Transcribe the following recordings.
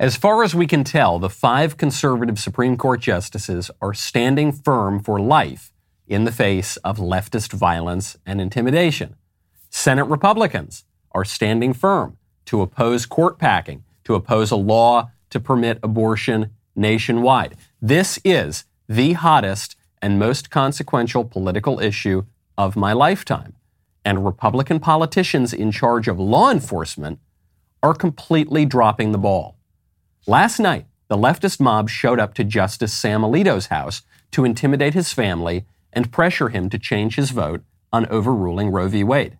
As far as we can tell, the five conservative Supreme Court justices are standing firm for life in the face of leftist violence and intimidation. Senate Republicans are standing firm to oppose court packing, to oppose a law to permit abortion nationwide. This is the hottest and most consequential political issue of my lifetime. And Republican politicians in charge of law enforcement are completely dropping the ball. Last night, the leftist mob showed up to Justice Sam Alito's house to intimidate his family and pressure him to change his vote on overruling Roe v. Wade.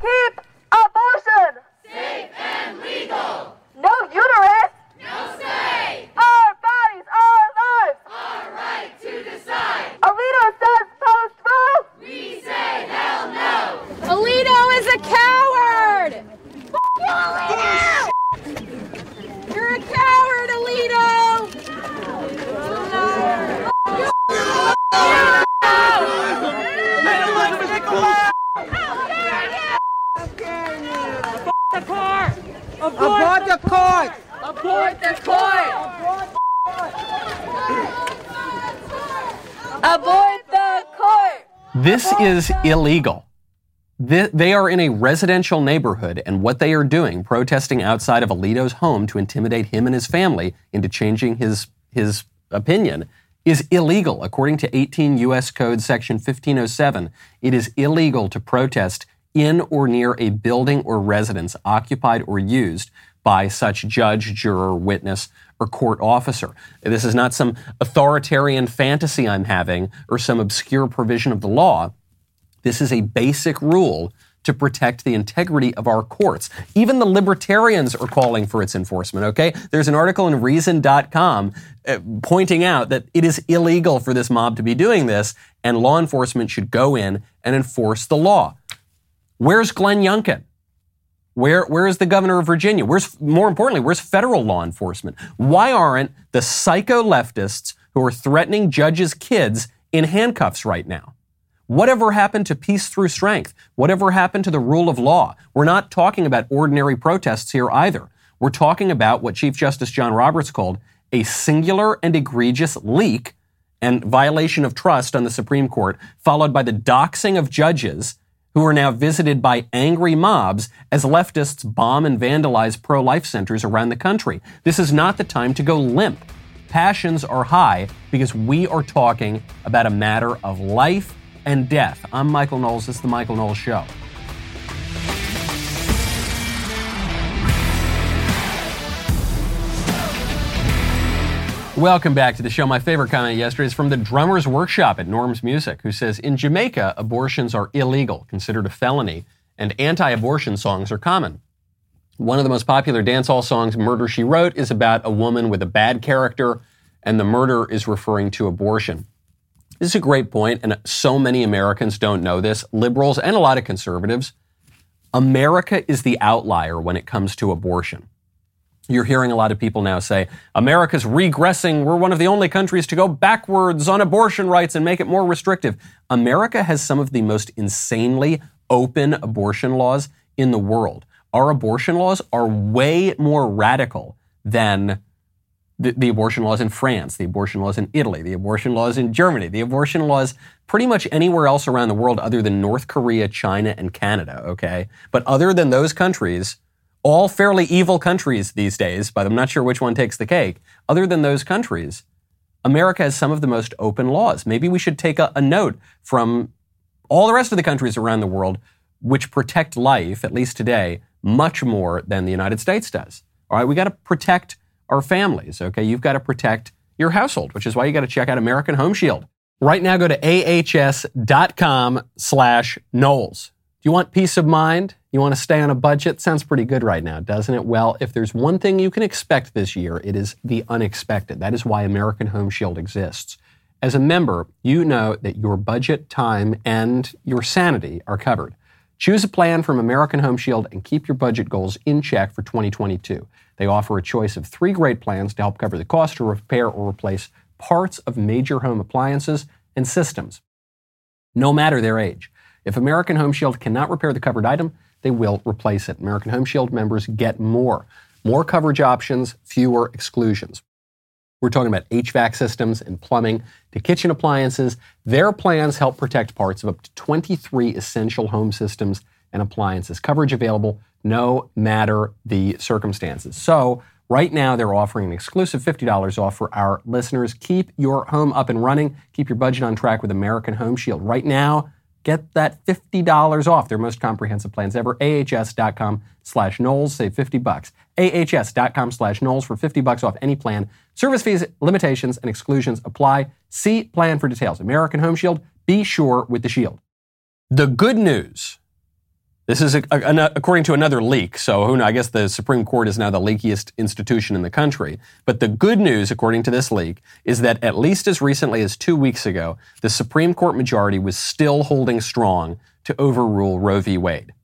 Keep abortion safe and legal. No uterus. No say. Our bodies, our lives. Our right to decide. Alito says post Roe. We say hell no. Alito is a coward. you, Alito. You're a coward, Alito. The court! Abort the court! Abort the court. Abort the court. This is illegal. They are in a residential neighborhood, and what they are doing, protesting outside of Alito's home to intimidate him and his family into changing his, his opinion, is illegal. According to 18 U.S. Code Section 1507, it is illegal to protest in or near a building or residence occupied or used by such judge, juror, witness, or court officer. This is not some authoritarian fantasy I'm having or some obscure provision of the law. This is a basic rule to protect the integrity of our courts. Even the libertarians are calling for its enforcement, okay? There's an article in Reason.com uh, pointing out that it is illegal for this mob to be doing this, and law enforcement should go in and enforce the law. Where's Glenn Youngkin? Where, where is the governor of Virginia? Where's, more importantly, where's federal law enforcement? Why aren't the psycho leftists who are threatening judges' kids in handcuffs right now? Whatever happened to peace through strength? Whatever happened to the rule of law? We're not talking about ordinary protests here either. We're talking about what Chief Justice John Roberts called a singular and egregious leak and violation of trust on the Supreme Court, followed by the doxing of judges who are now visited by angry mobs as leftists bomb and vandalize pro life centers around the country. This is not the time to go limp. Passions are high because we are talking about a matter of life and death. I'm Michael Knowles. This is The Michael Knowles Show. Welcome back to the show. My favorite comment yesterday is from the drummer's workshop at Norm's Music, who says In Jamaica, abortions are illegal, considered a felony, and anti abortion songs are common. One of the most popular dancehall songs, Murder She Wrote, is about a woman with a bad character, and the murder is referring to abortion. This is a great point, and so many Americans don't know this, liberals and a lot of conservatives. America is the outlier when it comes to abortion. You're hearing a lot of people now say, America's regressing. We're one of the only countries to go backwards on abortion rights and make it more restrictive. America has some of the most insanely open abortion laws in the world. Our abortion laws are way more radical than the, the, abortion laws in France, the abortion laws in Italy, the abortion laws in Germany, the abortion laws pretty much anywhere else around the world other than North Korea, China, and Canada, okay? But other than those countries, all fairly evil countries these days, but I'm not sure which one takes the cake. Other than those countries, America has some of the most open laws. Maybe we should take a, a note from all the rest of the countries around the world which protect life, at least today, much more than the United States does. All right, we got to protect our families, okay? You've got to protect your household, which is why you got to check out American Home Shield. Right now, go to ahs.com slash Knowles. Do you want peace of mind? You want to stay on a budget? Sounds pretty good right now, doesn't it? Well, if there's one thing you can expect this year, it is the unexpected. That is why American Home Shield exists. As a member, you know that your budget, time, and your sanity are covered. Choose a plan from American Home Shield and keep your budget goals in check for 2022. They offer a choice of three great plans to help cover the cost to repair or replace parts of major home appliances and systems, no matter their age. If American Home Shield cannot repair the covered item, they will replace it. American Home Shield members get more. more coverage options, fewer exclusions. We're talking about HVAC systems and plumbing to kitchen appliances. Their plans help protect parts of up to 23 essential home systems and appliances. Coverage available no matter the circumstances. So, right now, they're offering an exclusive $50 off for our listeners. Keep your home up and running. Keep your budget on track with American Home Shield. Right now, get that $50 off their most comprehensive plans ever. AHS.com slash Knowles. Save 50 bucks. AHS.com slash Knowles for 50 bucks off any plan. Service fees, limitations, and exclusions apply. See plan for details. American Home Shield. Be sure with the shield. The good news. This is a, a, according to another leak. So who knows? I guess the Supreme Court is now the leakiest institution in the country. But the good news, according to this leak, is that at least as recently as two weeks ago, the Supreme Court majority was still holding strong to overrule Roe v. Wade.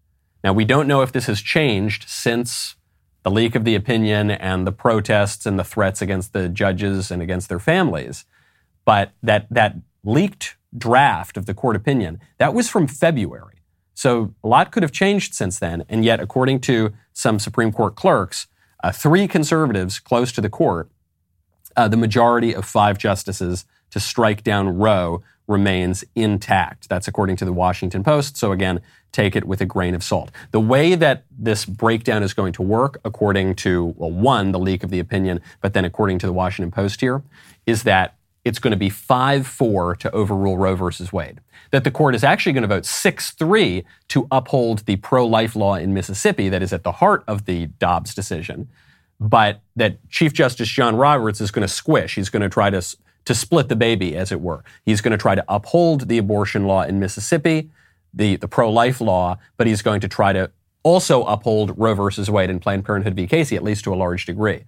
Now we don't know if this has changed since the leak of the opinion and the protests and the threats against the judges and against their families. But that that leaked draft of the court opinion that was from February. So a lot could have changed since then. And yet, according to some Supreme Court clerks, uh, three conservatives close to the court, uh, the majority of five justices to strike down Roe remains intact. That's according to the Washington Post. So again, take it with a grain of salt. The way that this breakdown is going to work, according to, well, one, the leak of the opinion, but then according to the Washington Post here, is that it's going to be 5 4 to overrule Roe versus Wade. That the court is actually going to vote 6 3 to uphold the pro life law in Mississippi that is at the heart of the Dobbs decision. But that Chief Justice John Roberts is going to squish. He's going to try to, to split the baby, as it were. He's going to try to uphold the abortion law in Mississippi, the, the pro life law, but he's going to try to also uphold Roe versus Wade and Planned Parenthood v. Casey, at least to a large degree.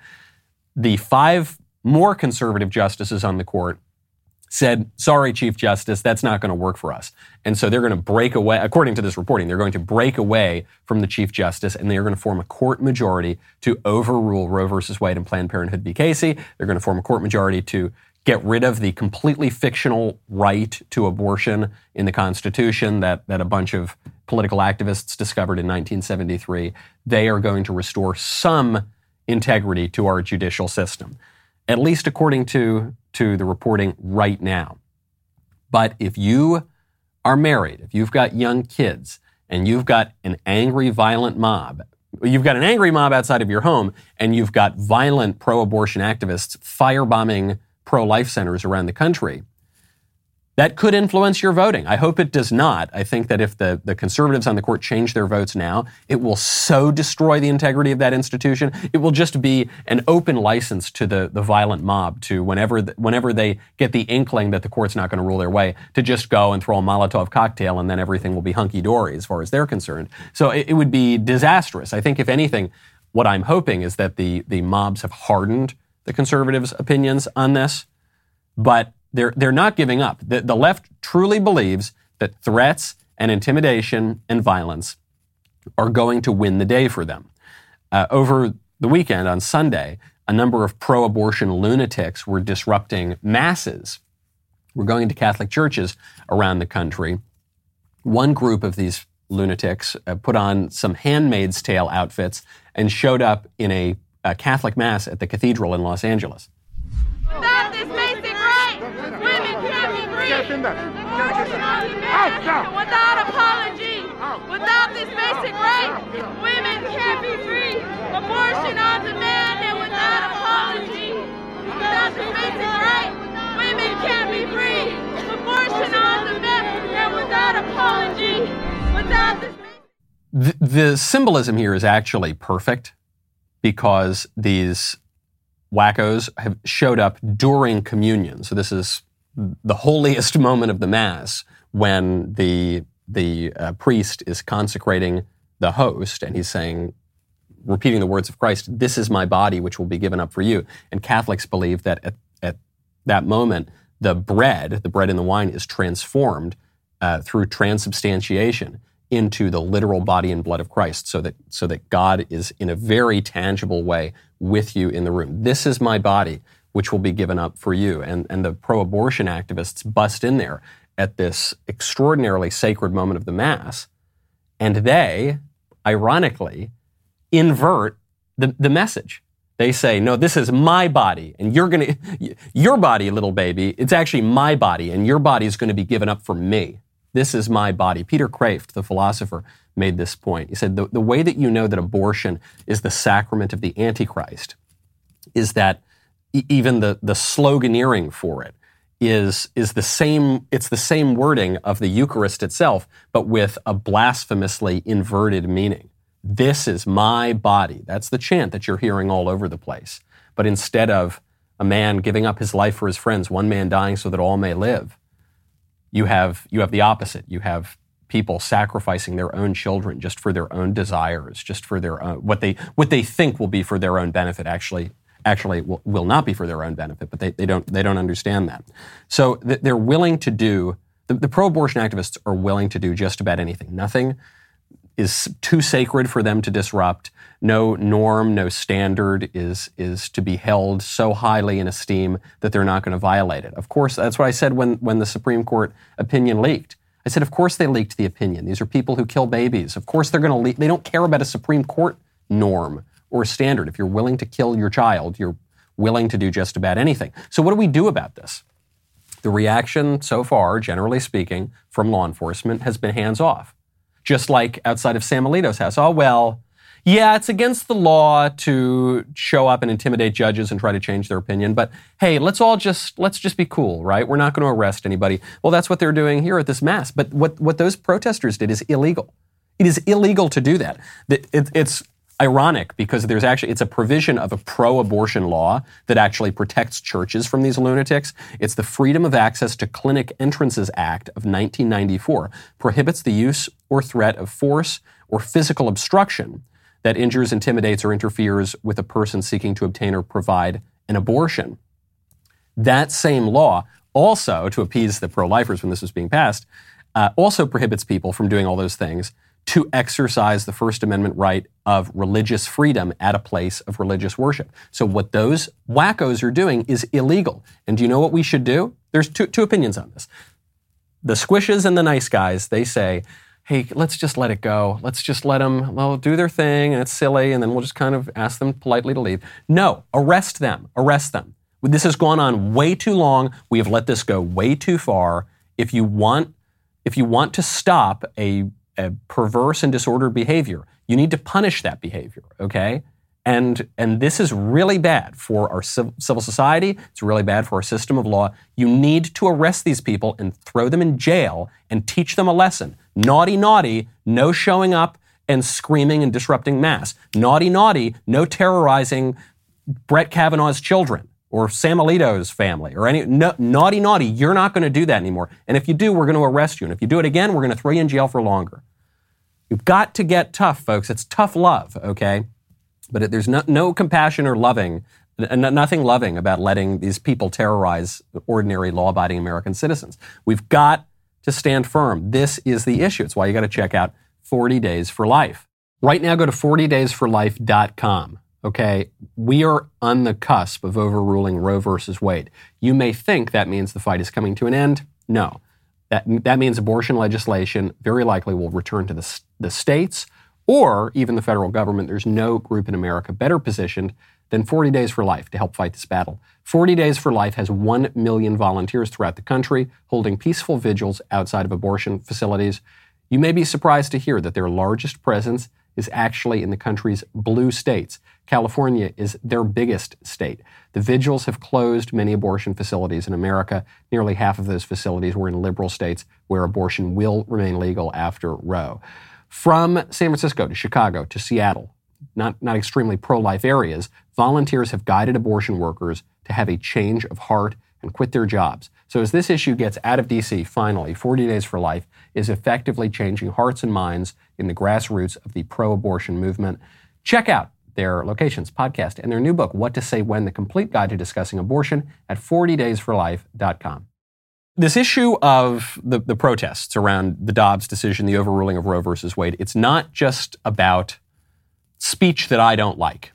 The five more conservative justices on the court said, sorry, Chief Justice, that's not going to work for us. And so they're going to break away, according to this reporting, they're going to break away from the Chief Justice and they're going to form a court majority to overrule Roe versus Wade and Planned Parenthood v. Casey. They're going to form a court majority to get rid of the completely fictional right to abortion in the Constitution that, that a bunch of political activists discovered in 1973. They are going to restore some integrity to our judicial system at least according to, to the reporting right now. But if you are married, if you've got young kids, and you've got an angry, violent mob, you've got an angry mob outside of your home, and you've got violent pro abortion activists firebombing pro life centers around the country, that could influence your voting. I hope it does not. I think that if the, the conservatives on the court change their votes now, it will so destroy the integrity of that institution. It will just be an open license to the, the violent mob to whenever, the, whenever they get the inkling that the court's not going to rule their way, to just go and throw a Molotov cocktail and then everything will be hunky dory as far as they're concerned. So it, it would be disastrous. I think, if anything, what I'm hoping is that the, the mobs have hardened the conservatives' opinions on this. But they're, they're not giving up. The, the left truly believes that threats and intimidation and violence are going to win the day for them. Uh, over the weekend, on Sunday, a number of pro abortion lunatics were disrupting masses. We're going to Catholic churches around the country. One group of these lunatics uh, put on some handmaid's tale outfits and showed up in a, a Catholic mass at the cathedral in Los Angeles. Stop this basic right! Women can't be free! Abortion on demand without apology! Without this basic right, women can't be free! Abortion on demand and without apology! Without this basic right, women can't be free! Abortion on demand and without apology! Without this The, the symbolism here is actually perfect because these wackos have showed up during communion. So this is the holiest moment of the mass when the the uh, priest is consecrating the host and he's saying repeating the words of Christ, this is my body which will be given up for you. And Catholics believe that at, at that moment the bread, the bread and the wine is transformed uh, through transubstantiation into the literal body and blood of Christ so that so that God is in a very tangible way with you in the room. This is my body which will be given up for you. And and the pro-abortion activists bust in there at this extraordinarily sacred moment of the mass and they ironically invert the, the message. They say, no, this is my body, and you're going to, your body, little baby, it's actually my body, and your body is going to be given up for me. This is my body. Peter Kreeft, the philosopher, made this point. He said, the, the way that you know that abortion is the sacrament of the Antichrist is that even the, the sloganeering for it is, is the same, it's the same wording of the Eucharist itself, but with a blasphemously inverted meaning. This is my body. That's the chant that you're hearing all over the place. But instead of a man giving up his life for his friends, one man dying so that all may live, you have, you have the opposite. You have people sacrificing their own children just for their own desires, just for their own, what they, what they think will be for their own benefit actually, actually will, will not be for their own benefit, but they, they, don't, they don't understand that. So th- they're willing to do, the, the pro-abortion activists are willing to do just about anything. Nothing is too sacred for them to disrupt. No norm, no standard is, is to be held so highly in esteem that they're not going to violate it. Of course, that's what I said when, when the Supreme Court opinion leaked. I said, of course they leaked the opinion. These are people who kill babies. Of course they're going to leak. They don't care about a Supreme Court norm or standard. If you're willing to kill your child, you're willing to do just about anything. So what do we do about this? The reaction so far, generally speaking, from law enforcement has been hands off just like outside of Sam Alito's house. Oh, well, yeah, it's against the law to show up and intimidate judges and try to change their opinion, but hey, let's all just let's just be cool, right? We're not going to arrest anybody. Well, that's what they're doing here at this mass. But what what those protesters did is illegal. It is illegal to do that. It, it, it's ironic because there's actually it's a provision of a pro-abortion law that actually protects churches from these lunatics. It's the Freedom of Access to Clinic Entrances Act of 1994 prohibits the use or threat of force or physical obstruction that injures, intimidates, or interferes with a person seeking to obtain or provide an abortion. That same law also, to appease the pro-lifers when this was being passed, uh, also prohibits people from doing all those things to exercise the First Amendment right of religious freedom at a place of religious worship. So what those wackos are doing is illegal. And do you know what we should do? There's two, two opinions on this. The squishes and the nice guys, they say, hey, let's just let it go. Let's just let them, well, do their thing and it's silly and then we'll just kind of ask them politely to leave. No, arrest them. Arrest them. This has gone on way too long. We have let this go way too far. If you want, if you want to stop a a perverse and disordered behavior, you need to punish that behavior, okay? And, and this is really bad for our civil society. It's really bad for our system of law. You need to arrest these people and throw them in jail and teach them a lesson. Naughty, naughty, no showing up and screaming and disrupting mass. Naughty, naughty, no terrorizing Brett Kavanaugh's children or Sam Alito's family or any no, naughty, naughty. You're not going to do that anymore. And if you do, we're going to arrest you. And if you do it again, we're going to throw you in jail for longer. You've got to get tough, folks. It's tough love, okay? But it, there's no, no compassion or loving, n- nothing loving about letting these people terrorize ordinary law abiding American citizens. We've got to stand firm. This is the issue. It's why you got to check out 40 Days for Life. Right now, go to 40daysforlife.com. Okay, we are on the cusp of overruling Roe versus Wade. You may think that means the fight is coming to an end. No. That, that means abortion legislation very likely will return to the, the states or even the federal government. There's no group in America better positioned than 40 Days for Life to help fight this battle. 40 Days for Life has 1 million volunteers throughout the country holding peaceful vigils outside of abortion facilities. You may be surprised to hear that their largest presence is actually in the country's blue states. California is their biggest state. The vigils have closed many abortion facilities in America. Nearly half of those facilities were in liberal states where abortion will remain legal after Roe. From San Francisco to Chicago to Seattle, not, not extremely pro life areas, volunteers have guided abortion workers to have a change of heart and quit their jobs. So, as this issue gets out of DC, finally, 40 Days for Life is effectively changing hearts and minds in the grassroots of the pro abortion movement. Check out their locations, podcast, and their new book, What to Say When The Complete Guide to Discussing Abortion, at 40daysforlife.com. This issue of the, the protests around the Dobbs decision, the overruling of Roe versus Wade, it's not just about speech that I don't like.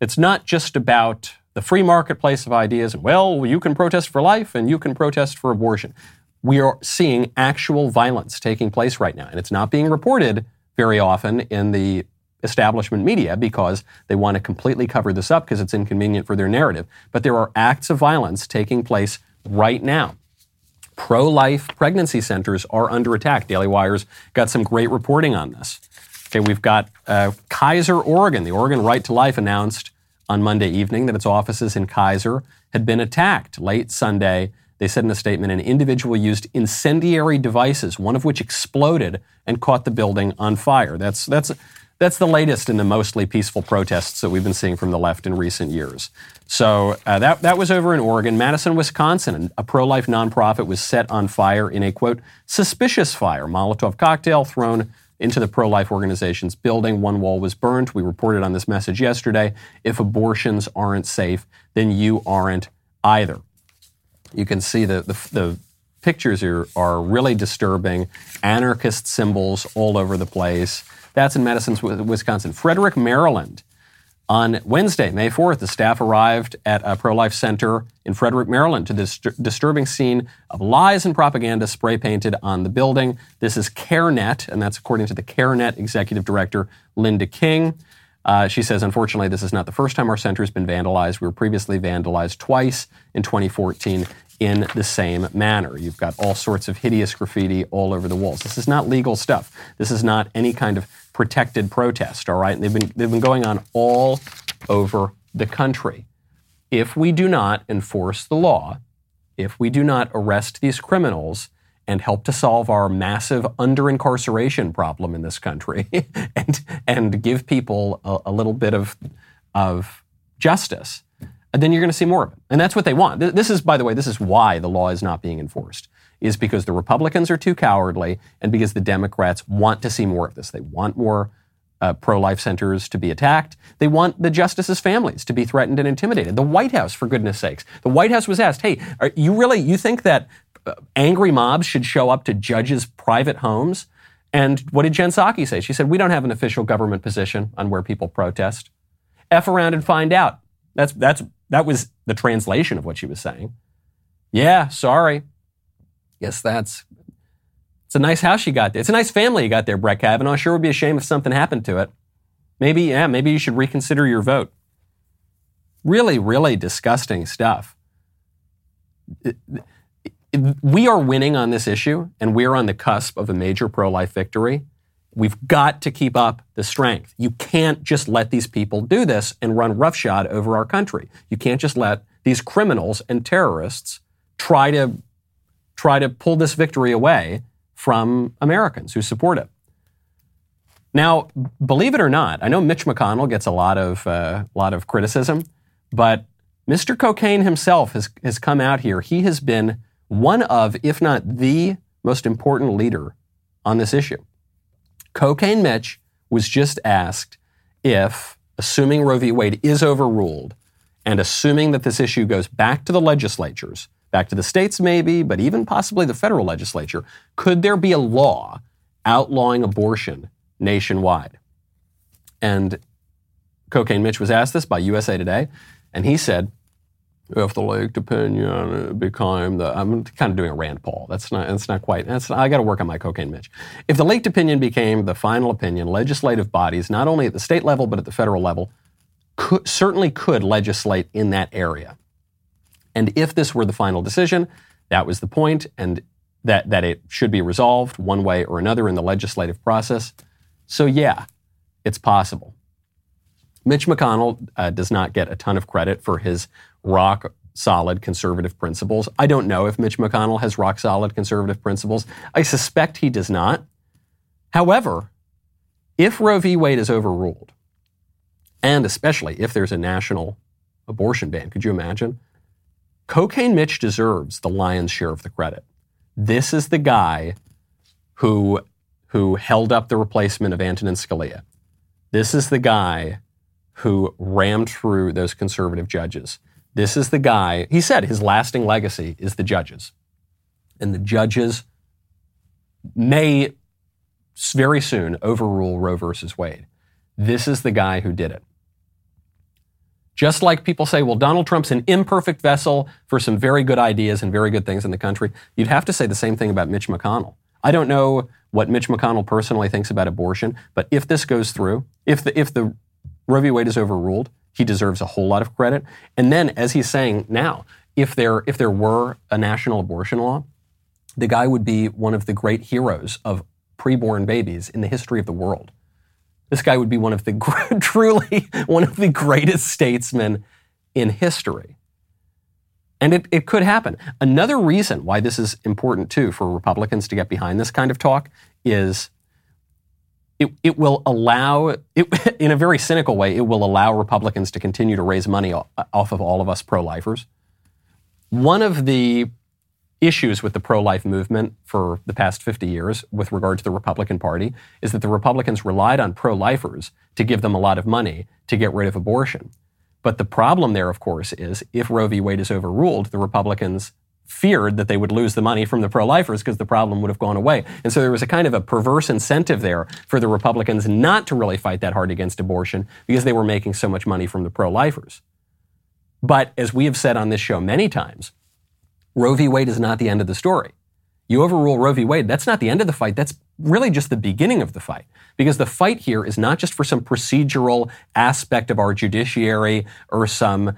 It's not just about the free marketplace of ideas and, well, you can protest for life and you can protest for abortion. We are seeing actual violence taking place right now, and it's not being reported very often in the establishment media because they want to completely cover this up because it's inconvenient for their narrative. But there are acts of violence taking place right now. Pro life pregnancy centers are under attack. Daily Wire's got some great reporting on this. Okay, we've got uh, Keizer, Oregon. The Oregon Right to Life announced on Monday evening that its offices in Keizer had been attacked late Sunday. They said in a statement an individual used incendiary devices, one of which exploded and caught the building on fire. That's, that's, that's the latest in the mostly peaceful protests that we've been seeing from the left in recent years. So uh, that, that was over in Oregon. Madison, Wisconsin, a pro life nonprofit was set on fire in a quote, suspicious fire. Molotov cocktail thrown into the pro life organization's building. One wall was burned. We reported on this message yesterday. If abortions aren't safe, then you aren't either. You can see the, the, the pictures are, are really disturbing. Anarchist symbols all over the place. That's in Madison, Wisconsin. Frederick, Maryland. On Wednesday, May 4th, the staff arrived at a pro life center in Frederick, Maryland to this dist- disturbing scene of lies and propaganda spray painted on the building. This is CareNet, and that's according to the CareNet executive director, Linda King. Uh, she says, unfortunately, this is not the first time our center has been vandalized. We were previously vandalized twice in 2014 in the same manner. You've got all sorts of hideous graffiti all over the walls. This is not legal stuff. This is not any kind of protected protest, all right? They've been, they've been going on all over the country. If we do not enforce the law, if we do not arrest these criminals and help to solve our massive under incarceration problem in this country and, and give people a, a little bit of, of justice, then you're going to see more of it. And that's what they want. This is, by the way, this is why the law is not being enforced is because the Republicans are too cowardly and because the Democrats want to see more of this. They want more uh, pro life centers to be attacked. They want the justices' families to be threatened and intimidated. The White House, for goodness sakes. The White House was asked, hey, are you really, you think that uh, angry mobs should show up to judges' private homes? And what did Jen Psaki say? She said, we don't have an official government position on where people protest. F around and find out. That's, that's, that was the translation of what she was saying. Yeah, sorry. Guess that's it's a nice house you got there. It's a nice family you got there, Brett Kavanaugh. Sure would be a shame if something happened to it. Maybe, yeah, maybe you should reconsider your vote. Really, really disgusting stuff. We are winning on this issue, and we're on the cusp of a major pro life victory. We've got to keep up the strength. You can't just let these people do this and run roughshod over our country. You can't just let these criminals and terrorists try to try to pull this victory away from Americans who support it. Now, believe it or not, I know Mitch McConnell gets a lot of uh, lot of criticism, but Mr. Cocaine himself has, has come out here. He has been one of, if not the most important leader on this issue. Cocaine Mitch was just asked if, assuming Roe v. Wade is overruled, and assuming that this issue goes back to the legislatures, back to the states maybe, but even possibly the federal legislature, could there be a law outlawing abortion nationwide? And Cocaine Mitch was asked this by USA Today, and he said, if the leaked opinion became the I'm kind of doing a Rand Paul. That's not that's not quite. That's I got to work on my cocaine Mitch. If the leaked opinion became the final opinion, legislative bodies, not only at the state level but at the federal level, could, certainly could legislate in that area. And if this were the final decision, that was the point, and that that it should be resolved one way or another in the legislative process. So yeah, it's possible. Mitch McConnell uh, does not get a ton of credit for his rock solid conservative principles. I don't know if Mitch McConnell has rock solid conservative principles. I suspect he does not. However, if Roe v. Wade is overruled, and especially if there's a national abortion ban, could you imagine? Cocaine Mitch deserves the lion's share of the credit. This is the guy who, who held up the replacement of Antonin Scalia. This is the guy who rammed through those conservative judges. This is the guy, he said his lasting legacy is the judges. And the judges may very soon overrule Roe versus Wade. This is the guy who did it. Just like people say, well, Donald Trump's an imperfect vessel for some very good ideas and very good things in the country, you'd have to say the same thing about Mitch McConnell. I don't know what Mitch McConnell personally thinks about abortion, but if this goes through, if the, if the Roe v. Wade is overruled, he deserves a whole lot of credit. And then, as he's saying now, if there, if there were a national abortion law, the guy would be one of the great heroes of preborn babies in the history of the world. This guy would be one of the truly one of the greatest statesmen in history. And it, it could happen. Another reason why this is important too for Republicans to get behind this kind of talk is it, it will allow, it, in a very cynical way, it will allow Republicans to continue to raise money off of all of us pro lifers. One of the issues with the pro life movement for the past 50 years with regard to the Republican Party is that the Republicans relied on pro lifers to give them a lot of money to get rid of abortion. But the problem there, of course, is if Roe v. Wade is overruled, the Republicans feared that they would lose the money from the pro lifers because the problem would have gone away. And so there was a kind of a perverse incentive there for the Republicans not to really fight that hard against abortion because they were making so much money from the pro lifers. But as we have said on this show many times, Roe v. Wade is not the end of the story. You overrule Roe v. Wade, that's not the end of the fight. That's really just the beginning of the fight. Because the fight here is not just for some procedural aspect of our judiciary or some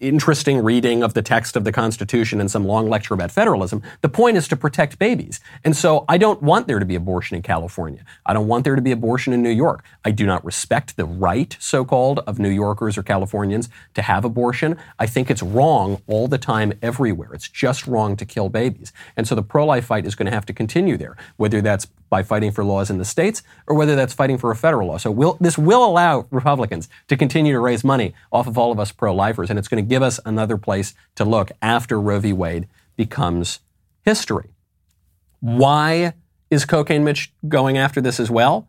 interesting reading of the text of the Constitution and some long lecture about federalism. The point is to protect babies. And so I don't want there to be abortion in California. I don't want there to be abortion in New York. I do not respect the right, so called, of New Yorkers or Californians to have abortion. I think it's wrong all the time, everywhere. It's just wrong to kill babies. And so the pro life fight is going to have to continue there, whether that's by fighting for laws in the states or whether that's fighting for a federal law. So we'll, this will allow Republicans to continue to raise money off of all of us pro lifers, and it's going to give us another place to look after Roe v. Wade becomes history. Why is Cocaine Mitch going after this as well?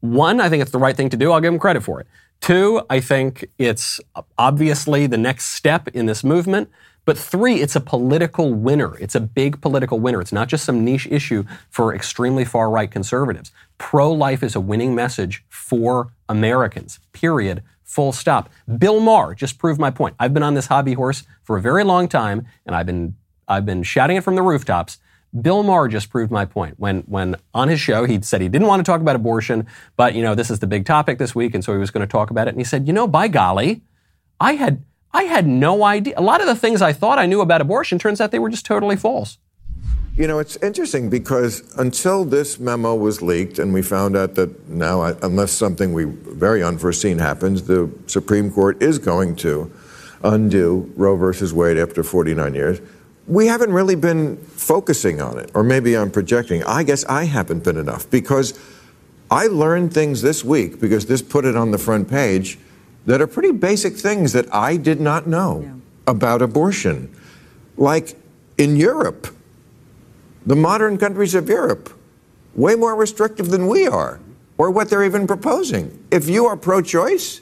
One, I think it's the right thing to do. I'll give him credit for it. Two, I think it's obviously the next step in this movement. But three, it's a political winner. It's a big political winner. It's not just some niche issue for extremely far right conservatives. Pro life is a winning message for Americans, period. Full stop. Bill Maher just proved my point. I've been on this hobby horse for a very long time, and I've been, I've been shouting it from the rooftops. Bill Maher just proved my point. When, when on his show, he said he didn't want to talk about abortion, but, you know, this is the big topic this week, and so he was going to talk about it. And he said, you know, by golly, I had I had no idea. A lot of the things I thought I knew about abortion turns out they were just totally false. You know, it's interesting because until this memo was leaked and we found out that now, uh, unless something we very unforeseen happens, the Supreme Court is going to undo Roe versus Wade after 49 years, we haven't really been focusing on it. Or maybe I'm projecting. I guess I haven't been enough because I learned things this week because this put it on the front page that are pretty basic things that I did not know yeah. about abortion. Like in Europe, the modern countries of Europe, way more restrictive than we are, or what they're even proposing. If you are pro choice,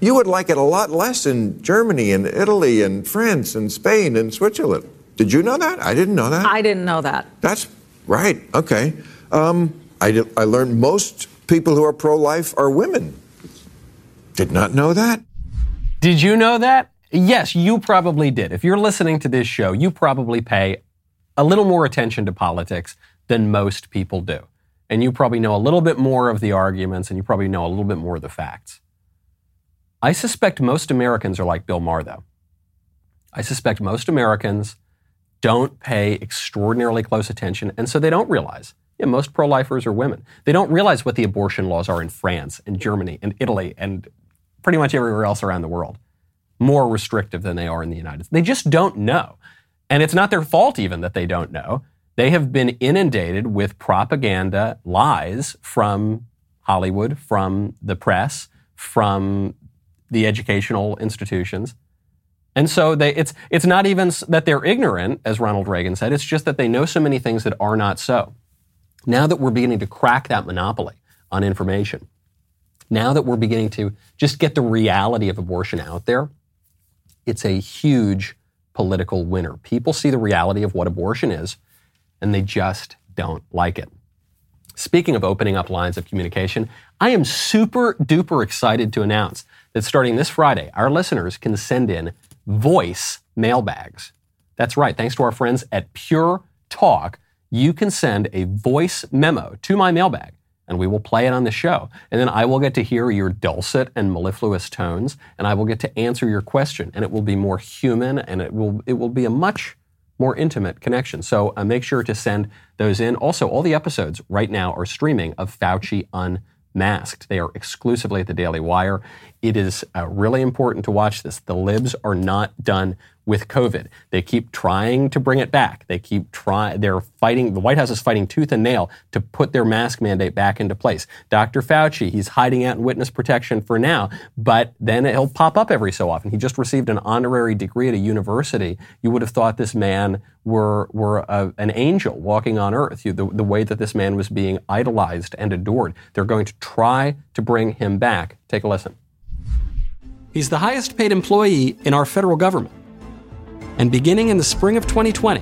you would like it a lot less in Germany and Italy and France and Spain and Switzerland. Did you know that? I didn't know that. I didn't know that. That's right. Okay. Um, I, did, I learned most people who are pro life are women. Did not know that. Did you know that? Yes, you probably did. If you're listening to this show, you probably pay a little more attention to politics than most people do. And you probably know a little bit more of the arguments and you probably know a little bit more of the facts. I suspect most Americans are like Bill Maher, though. I suspect most Americans don't pay extraordinarily close attention, and so they don't realize. Yeah, most pro lifers are women. They don't realize what the abortion laws are in France and Germany and Italy and pretty much everywhere else around the world, more restrictive than they are in the United States. They just don't know. And it's not their fault even that they don't know. They have been inundated with propaganda, lies from Hollywood, from the press, from the educational institutions. And so they, it's, it's not even that they're ignorant, as Ronald Reagan said, it's just that they know so many things that are not so. Now that we're beginning to crack that monopoly on information, now that we're beginning to just get the reality of abortion out there, it's a huge political winner. People see the reality of what abortion is, and they just don't like it. Speaking of opening up lines of communication, I am super duper excited to announce that starting this Friday, our listeners can send in voice mailbags. That's right. Thanks to our friends at Pure Talk, you can send a voice memo to my mailbag and we will play it on the show. And then I will get to hear your dulcet and mellifluous tones, and I will get to answer your question, and it will be more human, and it will it will be a much more intimate connection. So uh, make sure to send those in. Also, all the episodes right now are streaming of Fauci Unmasked. They are exclusively at the Daily Wire. It is uh, really important to watch this. The libs are not done with COVID. They keep trying to bring it back. They keep trying, they're fighting, the White House is fighting tooth and nail to put their mask mandate back into place. Dr. Fauci, he's hiding out in witness protection for now, but then he'll pop up every so often. He just received an honorary degree at a university. You would have thought this man were, were a, an angel walking on earth, you, the, the way that this man was being idolized and adored. They're going to try to bring him back. Take a listen. He's the highest paid employee in our federal government. And beginning in the spring of 2020,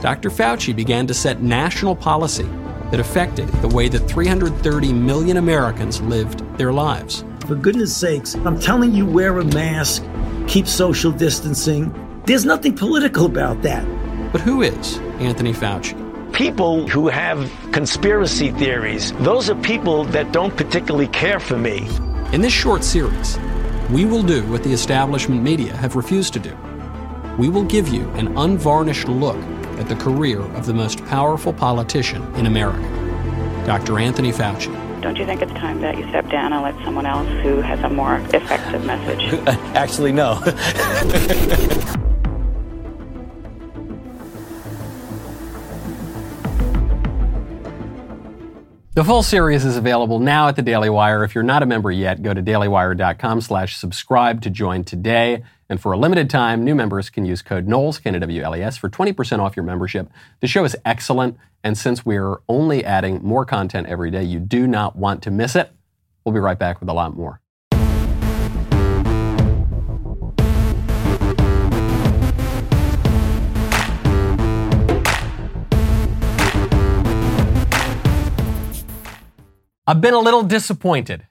Dr. Fauci began to set national policy that affected the way that 330 million Americans lived their lives. For goodness sakes, I'm telling you, wear a mask, keep social distancing. There's nothing political about that. But who is Anthony Fauci? People who have conspiracy theories, those are people that don't particularly care for me. In this short series, we will do what the establishment media have refused to do we will give you an unvarnished look at the career of the most powerful politician in America, Dr. Anthony Fauci. Don't you think it's time that you step down and let someone else who has a more effective message? Actually, no. The full series is available now at the Daily Wire. If you're not a member yet, go to dailywire.com slash subscribe to join today. And for a limited time, new members can use code Knowles, K-N-W-L-E-S, for 20% off your membership. The show is excellent, and since we're only adding more content every day, you do not want to miss it. We'll be right back with a lot more. I've been a little disappointed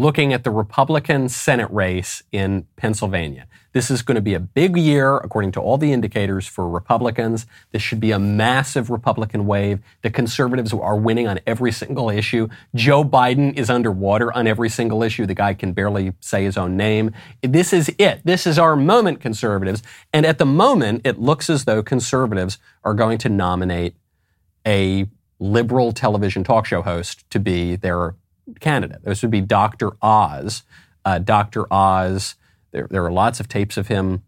looking at the Republican Senate race in Pennsylvania. This is going to be a big year, according to all the indicators, for Republicans. This should be a massive Republican wave. The conservatives are winning on every single issue. Joe Biden is underwater on every single issue. The guy can barely say his own name. This is it. This is our moment, conservatives. And at the moment, it looks as though conservatives are going to nominate a liberal television talk show host to be their candidate. This would be Dr. Oz. Uh, Dr. Oz, there, there are lots of tapes of him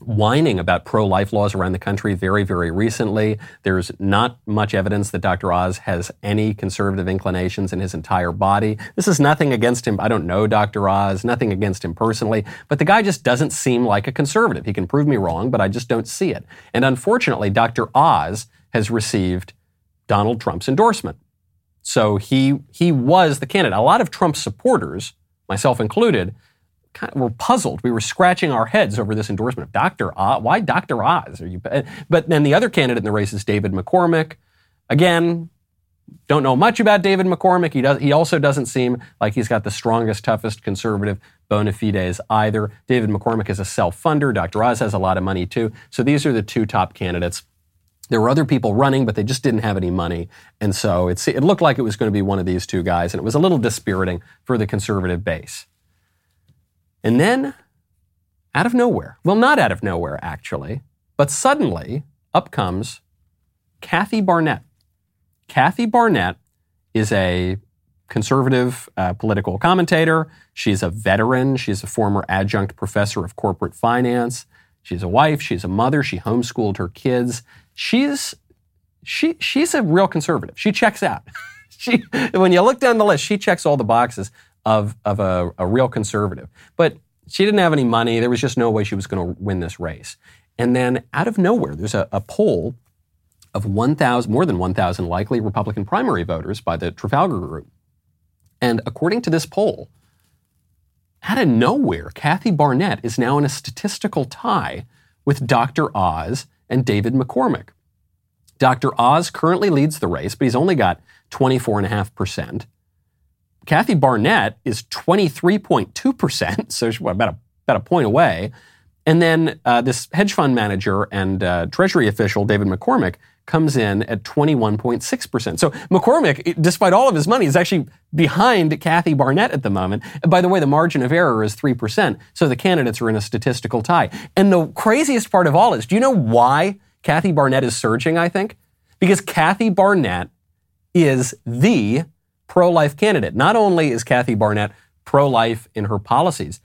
whining about pro life laws around the country very, very recently. There's not much evidence that Dr. Oz has any conservative inclinations in his entire body. This is nothing against him. I don't know Dr. Oz, nothing against him personally, but the guy just doesn't seem like a conservative. He can prove me wrong, but I just don't see it. And unfortunately, Dr. Oz has received Donald Trump's endorsement. So he he was the candidate. A lot of Trump supporters, myself included, kind of were puzzled. We were scratching our heads over this endorsement of Dr. Oz. Why Dr. Oz? Are you? But then the other candidate in the race is David McCormick. Again, don't know much about David McCormick. He does. He also doesn't seem like he's got the strongest, toughest conservative bona fides either. David McCormick is a self-funder. Dr. Oz has a lot of money too. So these are the two top candidates. There were other people running, but they just didn't have any money. And so it looked like it was going to be one of these two guys, and it was a little dispiriting for the conservative base. And then, out of nowhere, well, not out of nowhere, actually, but suddenly, up comes Kathy Barnette. Kathy Barnette is a conservative uh, political commentator. She's a veteran. She's a former adjunct professor of corporate finance. She's a wife. She's a mother. She homeschooled her kids she's she she's a real conservative. She checks out. she when you look down the list, she checks all the boxes of of a, a real conservative. But she didn't have any money. There was just no way she was going to win this race. And then out of nowhere, there's a, a poll of 1,000, more than 1,000 likely Republican primary voters by the Trafalgar Group. And according to this poll, out of nowhere, Kathy Barnette is now in a statistical tie with Dr. Oz and David McCormick. Dr. Oz currently leads the race, but he's only got 24.5%. Kathy Barnette is 23.2%, so about a, about a point away. And then uh, this hedge fund manager and uh, Treasury official, David McCormick, comes in at 21.6%. So McCormick, despite all of his money, is actually behind Kathy Barnette at the moment. By the way, the margin of error is 3%. So the candidates are in a statistical tie. And the craziest part of all is, do you know why Kathy Barnette is surging, I think? Because Kathy Barnette is the pro life candidate. Not only is Kathy Barnette pro life in her policies,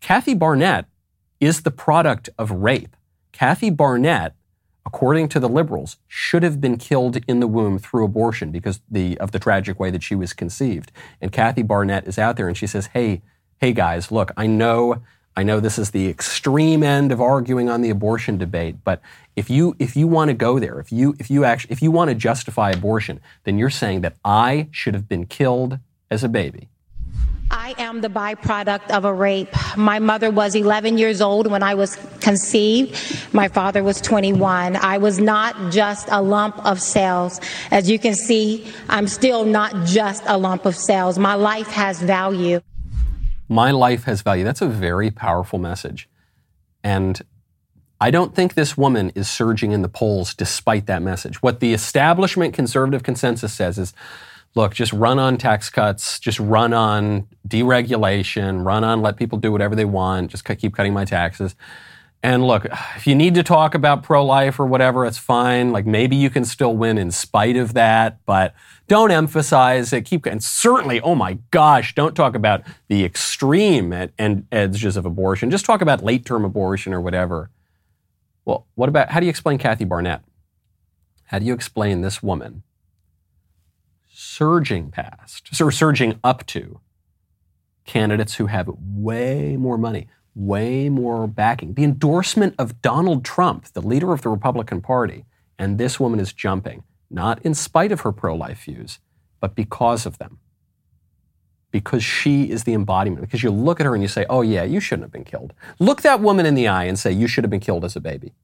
Kathy Barnette is the product of rape. Kathy Barnette, according to the liberals, should have been killed in the womb through abortion because the, of the tragic way that she was conceived. And Kathy Barnette is out there and she says, Hey, hey guys, look, I know I know this is the extreme end of arguing on the abortion debate, but if you if you want to go there, if you if you actually if you want to justify abortion, then you're saying that I should have been killed as a baby. I am the byproduct of a rape. My mother was 11 years old when I was conceived. My father was 21. I was not just a lump of cells. As you can see, I'm still not just a lump of cells. My life has value. My life has value. That's a very powerful message. And I don't think this woman is surging in the polls despite that message. What the establishment conservative consensus says is look, just run on tax cuts, just run on deregulation, run on let people do whatever they want, just keep cutting my taxes. And look, if you need to talk about pro life or whatever, it's fine. Like maybe you can still win in spite of that, but don't emphasize it. Keep, and certainly, oh my gosh, don't talk about the extreme and edges of abortion. Just talk about late term abortion or whatever. Well, what about, how do you explain Kathy Barnette? How do you explain this woman surging past, or surging up to candidates who have way more money, way more backing. The endorsement of Donald Trump, the leader of the Republican Party, and this woman is jumping, not in spite of her pro life views, but because of them. Because she is the embodiment. Because you look at her and you say, oh, yeah, you shouldn't have been killed. Look that woman in the eye and say, you should have been killed as a baby.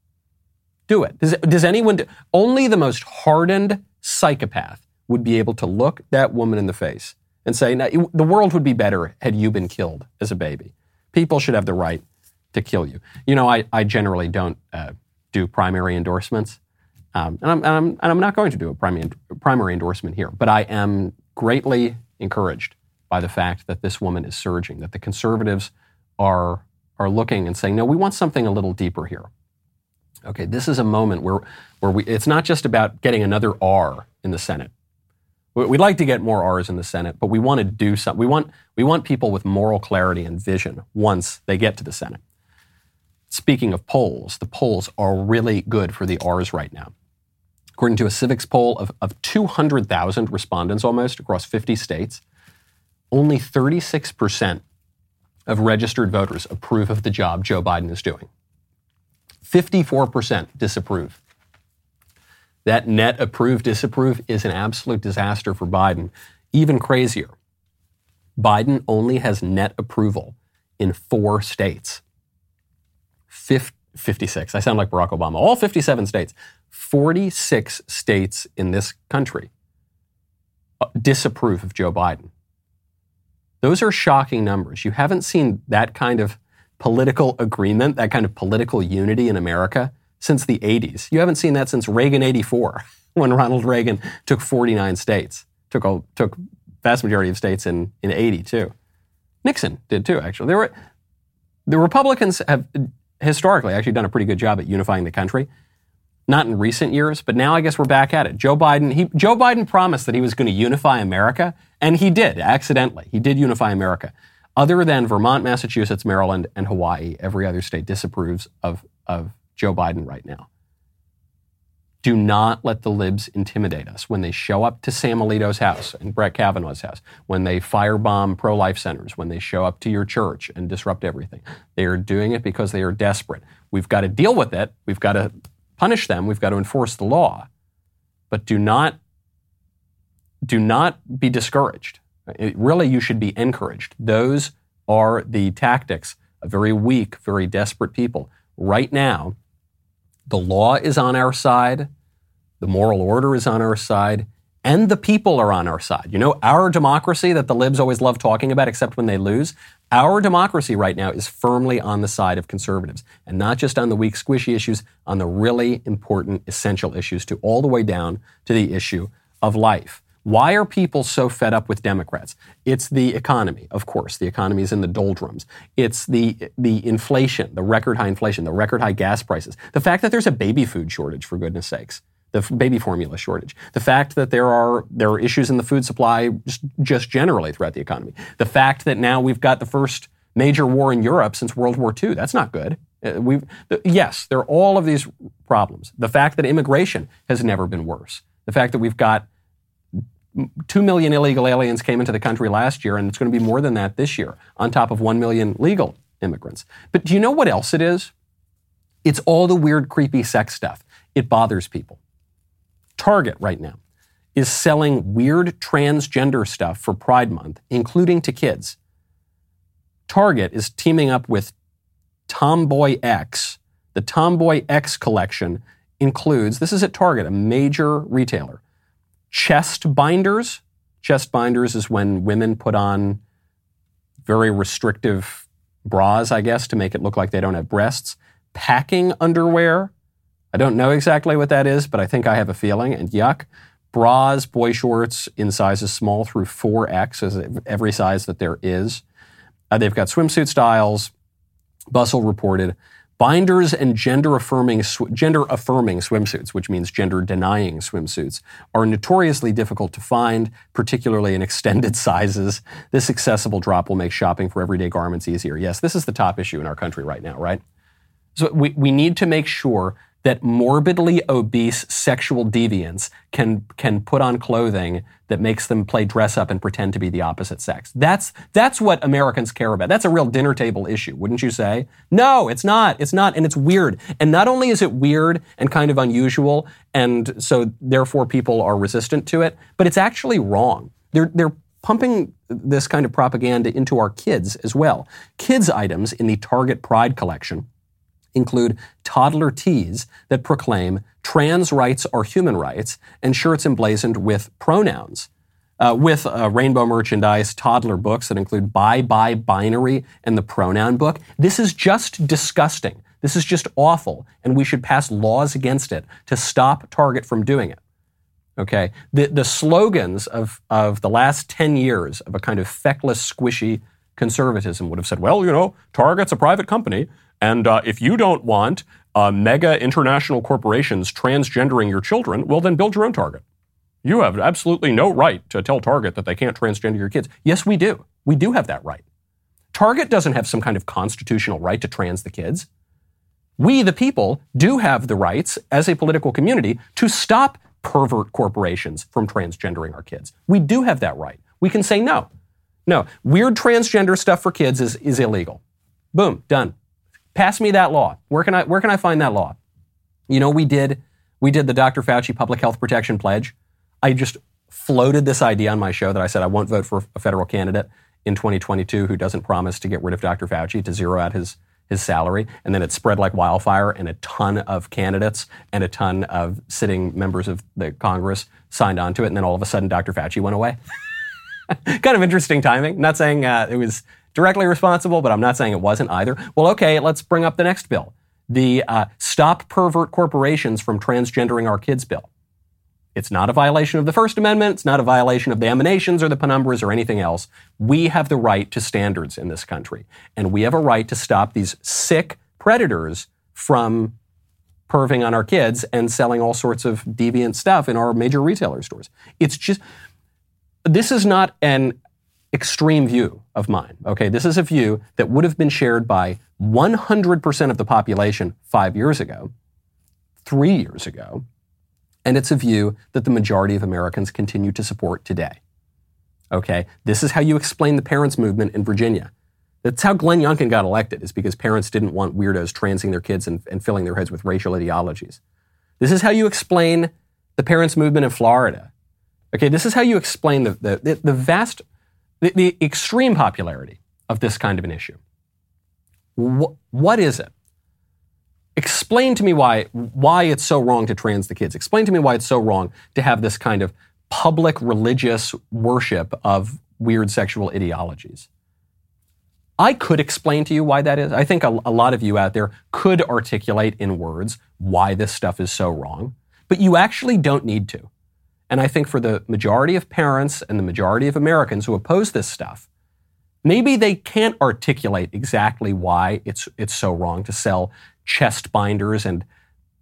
Do it. Does, does anyone do? Only the most hardened psychopath would be able to look that woman in the face and say, now, the world would be better had you been killed as a baby. People should have the right to kill you. You know, I, I generally don't uh, do primary endorsements. Um, and, I'm, and, I'm, and I'm not going to do a primary, primary endorsement here, but I am greatly encouraged by the fact that this woman is surging, that the conservatives are, are looking and saying, no, we want something a little deeper here. Okay, this is a moment where, where we, it's not just about getting another R in the Senate. We'd like to get more R's in the Senate, but we want to do something. We want, we want people with moral clarity and vision once they get to the Senate. Speaking of polls, the polls are really good for the R's right now. According to a Civiqs poll of, of 200,000 respondents almost across 50 states, only 36% of registered voters approve of the job Joe Biden is doing. 54% disapprove. That net approve, disapprove is an absolute disaster for Biden. Even crazier, Biden only has net approval in four states 56. I sound like Barack Obama. All 57 states. 46 states in this country uh, disapprove of Joe Biden. Those are shocking numbers. You haven't seen that kind of political agreement, that kind of political unity in America since the 80s. You haven't seen that since Reagan 84, when Ronald Reagan took 49 states, took a, took vast majority of states in, in 82. Nixon did too, actually. There were, the Republicans have historically actually done a pretty good job at unifying the country. Not in recent years, but now I guess we're back at it. Joe Biden, he, Joe Biden promised that he was going to unify America, and he did, accidentally. He did unify America. Other than Vermont, Massachusetts, Maryland, and Hawaii, every other state disapproves of, of Joe Biden right now. Do not let the libs intimidate us when they show up to Sam Alito's house and Brett Kavanaugh's house, when they firebomb pro life centers, when they show up to your church and disrupt everything. They are doing it because they are desperate. We've got to deal with it. We've got to punish them. We've got to enforce the law. But do not, do not be discouraged. It, really, you should be encouraged. Those are the tactics of very weak, very desperate people. Right now, the law is on our side, the moral order is on our side, and the people are on our side. You know, our democracy that the libs always love talking about, except when they lose, our democracy right now is firmly on the side of conservatives, and not just on the weak, squishy issues, on the really important, essential issues, to all the way down to the issue of life. Why are people so fed up with Democrats? It's the economy, of course. The economy is in the doldrums. It's the the inflation, the record high inflation, the record high gas prices. The fact that there's a baby food shortage, for goodness sakes, the baby formula shortage. The fact that there are there are issues in the food supply just, just generally throughout the economy. The fact that now we've got the first major war in Europe since World War II. That's not good. Uh, We've, yes, there are all of these problems. The fact that immigration has never been worse. The fact that we've got 2 million illegal aliens came into the country last year, and it's going to be more than that this year, on top of 1 million legal immigrants. But do you know what else it is? It's all the weird, creepy sex stuff. It bothers people. Target right now is selling weird transgender stuff for Pride Month, including to kids. Target is teaming up with Tomboy X. The Tomboy X collection includes, this is at Target, a major retailer, chest binders. Chest binders is when women put on very restrictive bras, I guess, to make it look like they don't have breasts. Packing underwear. I don't know exactly what that is, but I think I have a feeling, and yuck. Bras, boy shorts in sizes small through 4X, is every size that there is. Uh, they've got swimsuit styles. Bustle reported binders and gender affirming gender affirming swimsuits, which means gender denying swimsuits, are notoriously difficult to find, particularly in extended sizes. This accessible drop will make shopping for everyday garments easier. Yes, this is the top issue in our country right now, right? So we, we need to make sure that morbidly obese sexual deviants can can put on clothing that makes them play dress up and pretend to be the opposite sex. That's that's what Americans care about. That's a real dinner table issue, wouldn't you say? No, it's not. It's not and it's weird. And not only is it weird and kind of unusual and so therefore people are resistant to it, but it's actually wrong. They're they're pumping this kind of propaganda into our kids as well. Kids items in the Target Pride collection include toddler tees that proclaim trans rights are human rights and shirts emblazoned with pronouns. Uh, with uh, rainbow merchandise, toddler books that include bye bye binary and the pronoun book. This is just disgusting. This is just awful, and we should pass laws against it to stop Target from doing it. Okay? The, the slogans of, of the last 10 years of a kind of feckless, squishy conservatism would have said, well, you know, Target's a private company, and uh, if you don't want uh, mega international corporations transgendering your children, well, then build your own Target. You have absolutely no right to tell Target that they can't transgender your kids. Yes, we do. We do have that right. Target doesn't have some kind of constitutional right to trans the kids. We, the people, do have the rights as a political community to stop pervert corporations from transgendering our kids. We do have that right. We can say no. No, weird transgender stuff for kids is, is illegal. Boom, done. Pass me that law. Where can I where can I find that law? You know, we did we did the Dr. Fauci Public Health Protection Pledge. I just floated this idea on my show that I said I won't vote for a federal candidate in 2022 who doesn't promise to get rid of Dr. Fauci to zero out his his salary, and then it spread like wildfire, and a ton of candidates and a ton of sitting members of the Congress signed on to it, and then all of a sudden Dr. Fauci went away. kind of interesting timing. Not saying uh, it was directly responsible, but I'm not saying it wasn't either. Well, okay, let's bring up the next bill the uh, Stop Pervert Corporations from Transgendering Our Kids bill. It's not a violation of the First Amendment. It's not a violation of the emanations or the penumbras or anything else. We have the right to standards in this country, and we have a right to stop these sick predators from perving on our kids and selling all sorts of deviant stuff in our major retailer stores. It's just, this is not an extreme view of mine. Okay, this is a view that would have been shared by 100% of the population five years ago, three years ago, and it's a view that the majority of Americans continue to support today. Okay, this is how you explain the parents' movement in Virginia. That's how Glenn Youngkin got elected, is because parents didn't want weirdos transing their kids and, and filling their heads with racial ideologies. This is how you explain the parents' movement in Florida. Okay, this is how you explain the, the, the, the vast, the, the extreme popularity of this kind of an issue. Wh- what is it? Explain to me why, why it's so wrong to trans the kids. Explain to me why it's so wrong to have this kind of public religious worship of weird sexual ideologies. I could explain to you why that is. I think a, a, lot of you out there could articulate in words why this stuff is so wrong, but you actually don't need to. And I think for the majority of parents and the majority of Americans who oppose this stuff, maybe they can't articulate exactly why it's it's so wrong to sell chest binders and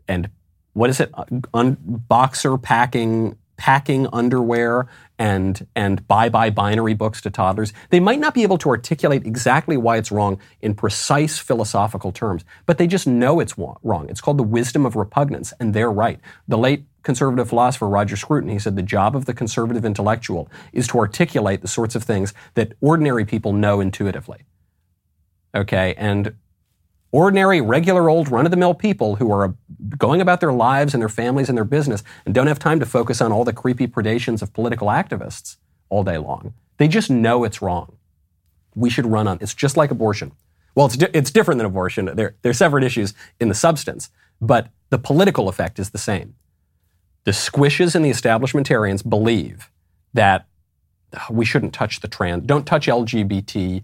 and what is it uh, Un, boxer packing packing underwear and and bye bye binary books to toddlers. They might not be able to articulate exactly why it's wrong in precise philosophical terms, but they just know it's wrong. It's called the wisdom of repugnance, and they're right. The late conservative philosopher Roger Scruton, he said the job of the conservative intellectual is to articulate the sorts of things that ordinary people know intuitively. Okay, and ordinary, regular old run of the mill people who are uh, going about their lives and their families and their business and don't have time to focus on all the creepy predations of political activists all day long. They just know it's wrong. We should run on. It's just like abortion. Well, it's, di- it's different than abortion. They're, they're separate issues in the substance, but the political effect is the same. The squishes and the establishmentarians believe that we shouldn't touch the trans, don't touch LGBTQ,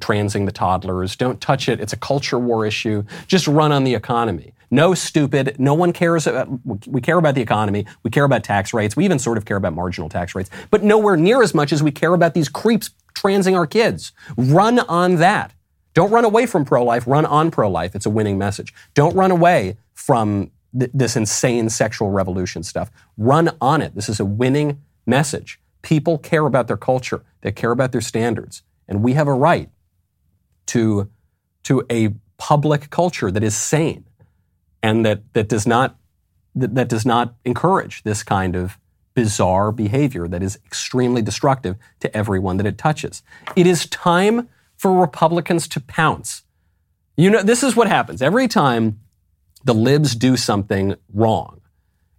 transing the toddlers. Don't touch it. It's a culture war issue. Just run on the economy. No stupid. No one cares about, we care about the economy. We care about tax rates. We even sort of care about marginal tax rates, but nowhere near as much as we care about these creeps transing our kids. Run on that. Don't run away from pro-life. Run on pro-life. It's a winning message. Don't run away from th- this insane sexual revolution stuff. Run on it. This is a winning message. People care about their culture. They care about their standards. And we have a right to, to a public culture that is sane and that, that, does not, that, that does not encourage this kind of bizarre behavior that is extremely destructive to everyone that it touches. It is time for Republicans to pounce. You know, this is what happens. Every time the libs do something wrong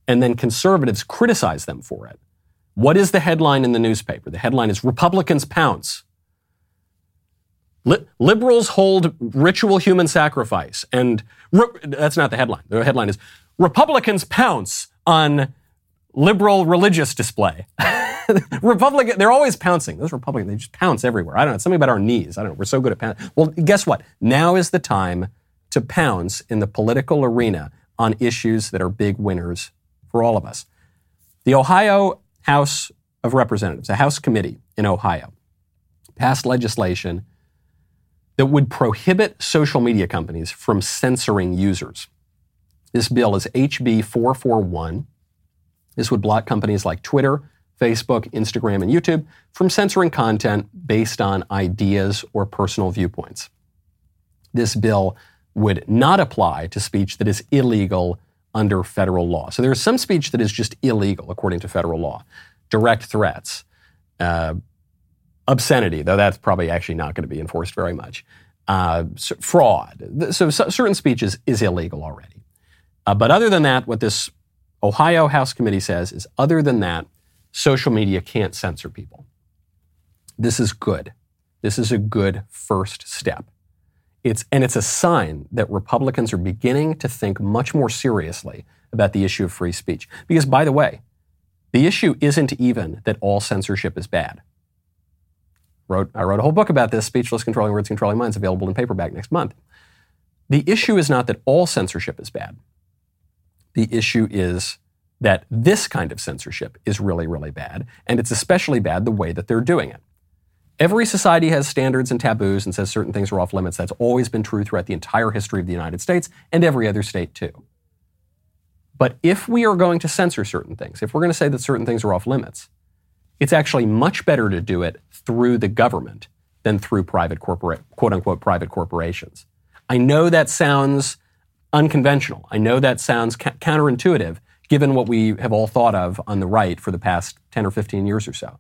and then conservatives criticize them for it, what is the headline in the newspaper? The headline is Republicans pounce. Li- liberals hold ritual human sacrifice, and re- that's not the headline. The headline is Republicans pounce on liberal religious display. Republican, they're always pouncing. Those Republicans, they just pounce everywhere. I don't know. It's something about our knees. I don't know. We're so good at pouncing. Well, guess what? Now is the time to pounds in the political arena on issues that are big winners for all of us. The Ohio House of Representatives, a House committee in Ohio, passed legislation that would prohibit social media companies from censoring users. This bill is HB 441. This would block companies like Twitter, Facebook, Instagram, and YouTube from censoring content based on ideas or personal viewpoints. This bill would not apply to speech that is illegal under federal law. So there is some speech that is just illegal according to federal law. Direct threats, uh, obscenity, though that's probably actually not going to be enforced very much. Uh, fraud. So, so, certain speech is, is illegal already. Uh, but other than that, what this Ohio House Committee says is other than that, social media can't censor people. This is good. This is a good first step. It's, and it's a sign that Republicans are beginning to think much more seriously about the issue of free speech. Because, by the way, the issue isn't even that all censorship is bad wrote, I wrote a whole book about this, Speechless Controlling Words, Controlling Minds, available in paperback next month. The issue is not that all censorship is bad. The issue is that this kind of censorship is really, really bad, and it's especially bad the way that they're doing it. Every society has standards and taboos and says certain things are off limits. That's always been true throughout the entire history of the United States and every other state too. But if we are going to censor certain things, if we're going to say that certain things are off limits, it's actually much better to do it through the government than through private corporate, quote unquote, private corporations. I know that sounds unconventional. I know that sounds ca- counterintuitive given what we have all thought of on the right for the past 10 or 15 years or so.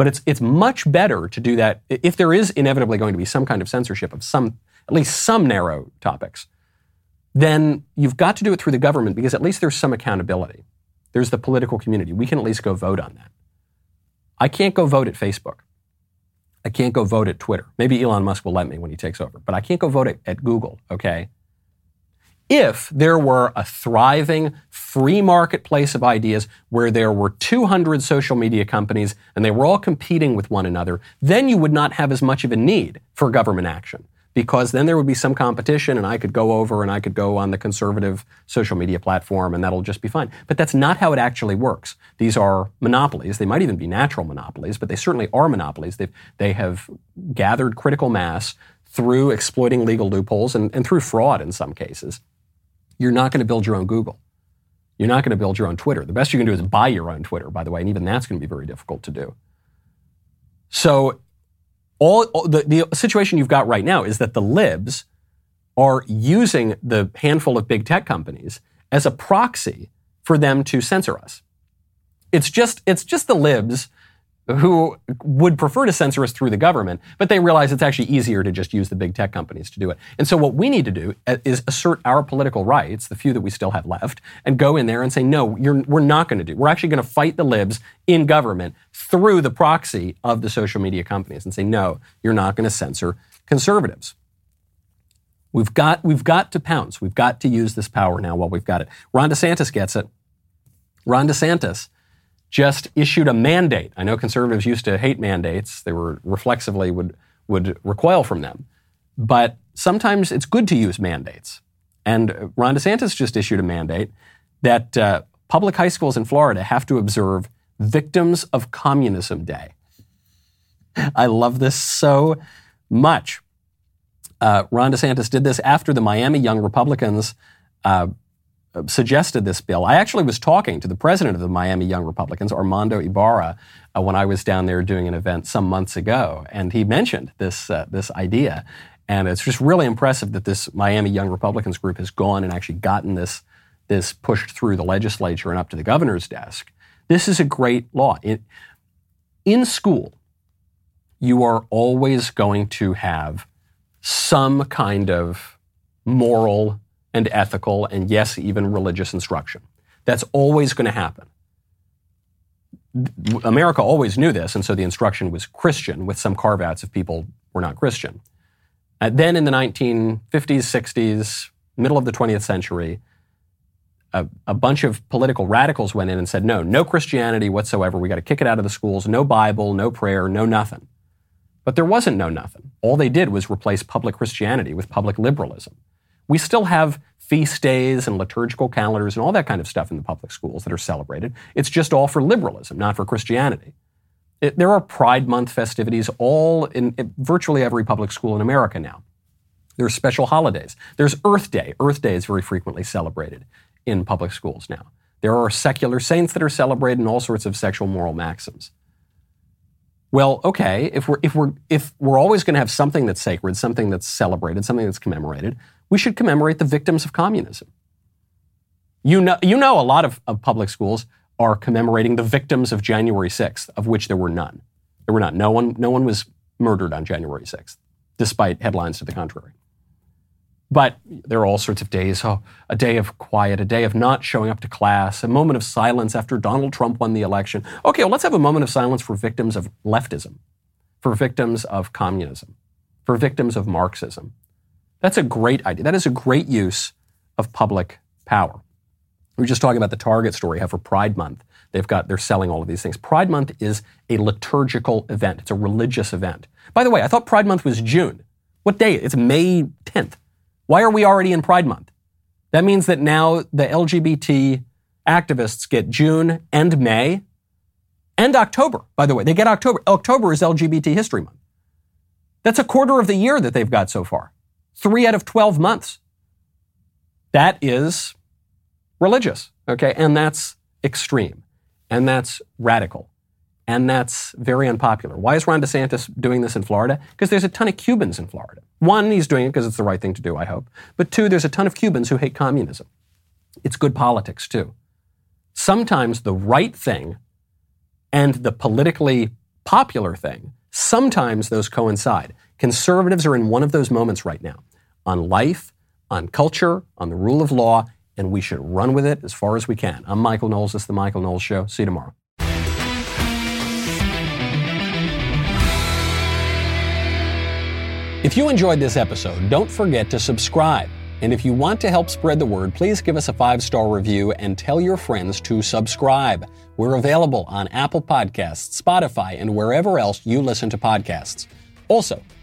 But it's, it's much better to do that if there is inevitably going to be some kind of censorship of some, at least some narrow topics, then you've got to do it through the government because at least there's some accountability. There's the political community. We can at least go vote on that. I can't go vote at Facebook. I can't go vote at Twitter. Maybe Elon Musk will let me when he takes over, but I can't go vote at, at Google, okay? If there were a thriving free marketplace of ideas where there were 200 social media companies and they were all competing with one another, then you would not have as much of a need for government action because then there would be some competition and I could go over and I could go on the conservative social media platform and that'll just be fine. But that's not how it actually works. These are monopolies. They might even be natural monopolies, but they certainly are monopolies. They've, they have gathered critical mass through exploiting legal loopholes and, and through fraud in some cases. You're not going to build your own Google. You're not going to build your own Twitter. The best you can do is buy your own Twitter, by the way, and even that's going to be very difficult to do. So, all, all the, the situation you've got right now is that the libs are using the handful of big tech companies as a proxy for them to censor us. It's just it's just the libs who would prefer to censor us through the government, but they realize it's actually easier to just use the big tech companies to do it. And so what we need to do uh, is assert our political rights, the few that we still have left, and go in there and say, no, we're not going to do. We're actually going to fight the libs in government through the proxy of the social media companies and say, no, you're not going to censor conservatives. We've got, we've got to pounce. We've got to use this power now while we've got it. Ron DeSantis gets it. Ron DeSantis just issued a mandate. I know conservatives used to hate mandates. They were reflexively would, would recoil from them. But sometimes it's good to use mandates. And Ron DeSantis just issued a mandate that uh, public high schools in Florida have to observe Victims of Communism Day. I love this so much. Uh, Ron DeSantis did this after the Miami Young Republicans uh, suggested this bill. I actually was talking to the president of the Miami Young Republicans, Armando Ibarra, uh, when I was down there doing an event some months ago, and he mentioned this uh, this idea. And it's just really impressive that this Miami Young Republicans group has gone and actually gotten this this pushed through the legislature and up to the governor's desk. This is a great law. It, in school, you are always going to have some kind of moral and ethical and, yes, even religious instruction. That's always going to happen. America always knew this, and so the instruction was Christian, with some carve outs if people were not Christian. Uh, then in the 1950s, 60s, middle of the 20th century, a, a, bunch of political radicals went in and said, no, no Christianity whatsoever. We got to kick it out of the schools. No Bible, no prayer, no nothing. But there wasn't no nothing. All they did was replace public Christianity with public liberalism. We still have feast days and liturgical calendars and all that kind of stuff in the public schools that are celebrated. It's just all for liberalism, not for Christianity. It, there are Pride Month festivities all in, in virtually every public school in America now. There are special holidays. There's Earth Day. Earth Day is very frequently celebrated in public schools now. There are secular saints that are celebrated and all sorts of sexual moral maxims. Well, okay, if we're, if we're, if we're always going to have something that's sacred, something that's celebrated, something that's commemorated, we should commemorate the victims of communism. You know, you know a lot of, of public schools are commemorating the victims of January 6th, of which there were none. There were none. No one, no one was murdered on January 6th, despite headlines to the contrary. But there are all sorts of days oh, a day of quiet, a day of not showing up to class, a moment of silence after Donald Trump won the election. Okay, well, let's have a moment of silence for victims of leftism, for victims of communism, for victims of Marxism. That's a great idea. That is a great use of public power. We were just talking about the Target story, how for Pride Month, they've got, they're selling all of these things. Pride Month is a liturgical event. It's a religious event. By the way, I thought Pride Month was June. What day? It's May 10th. Why are we already in Pride Month? That means that now the LGBT activists get June and May and October. By the way, they get October. October is LGBT History Month. That's a quarter of the year that they've got so far. Three out of 12 months. That is religious, okay? And that's extreme. And that's radical and that's very unpopular. Why is Ron DeSantis doing this in Florida? Because there's a ton of Cubans in Florida. One, he's doing it because it's the right thing to do, I hope. But two, there's a ton of Cubans who hate communism. It's good politics, too. Sometimes the right thing and the politically popular thing, sometimes those coincide. Conservatives are in one of those moments right now on life, on culture, on the rule of law, and we should run with it as far as we can. I'm Michael Knowles. This is The Michael Knowles Show. See you tomorrow. If you enjoyed this episode, don't forget to subscribe. And if you want to help spread the word, please give us a five star review and tell your friends to subscribe. We're available on Apple Podcasts, Spotify, and wherever else you listen to podcasts. Also,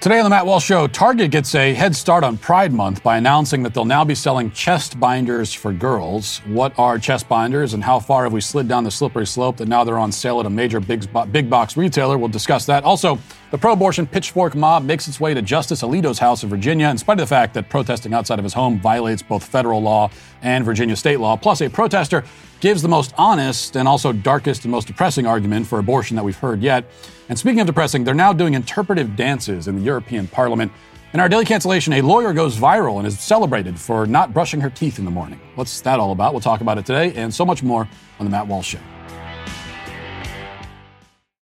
Today on the Matt Walsh Show, Target gets a head start on Pride Month by announcing that they'll now be selling chest binders for girls. What are chest binders and how far have we slid down the slippery slope that now they're on sale at a major big, big box retailer? We'll discuss that. Also, the pro abortion pitchfork mob makes its way to Justice Alito's house in Virginia, in spite of the fact that protesting outside of his home violates both federal law and Virginia state law. Plus, a protester gives the most honest and also darkest and most depressing argument for abortion that we've heard yet. And speaking of depressing, they're now doing interpretive dances in the European Parliament. In our daily cancellation, a lawyer goes viral and is celebrated for not brushing her teeth in the morning. What's that all about? We'll talk about it today and so much more on The Matt Walsh Show.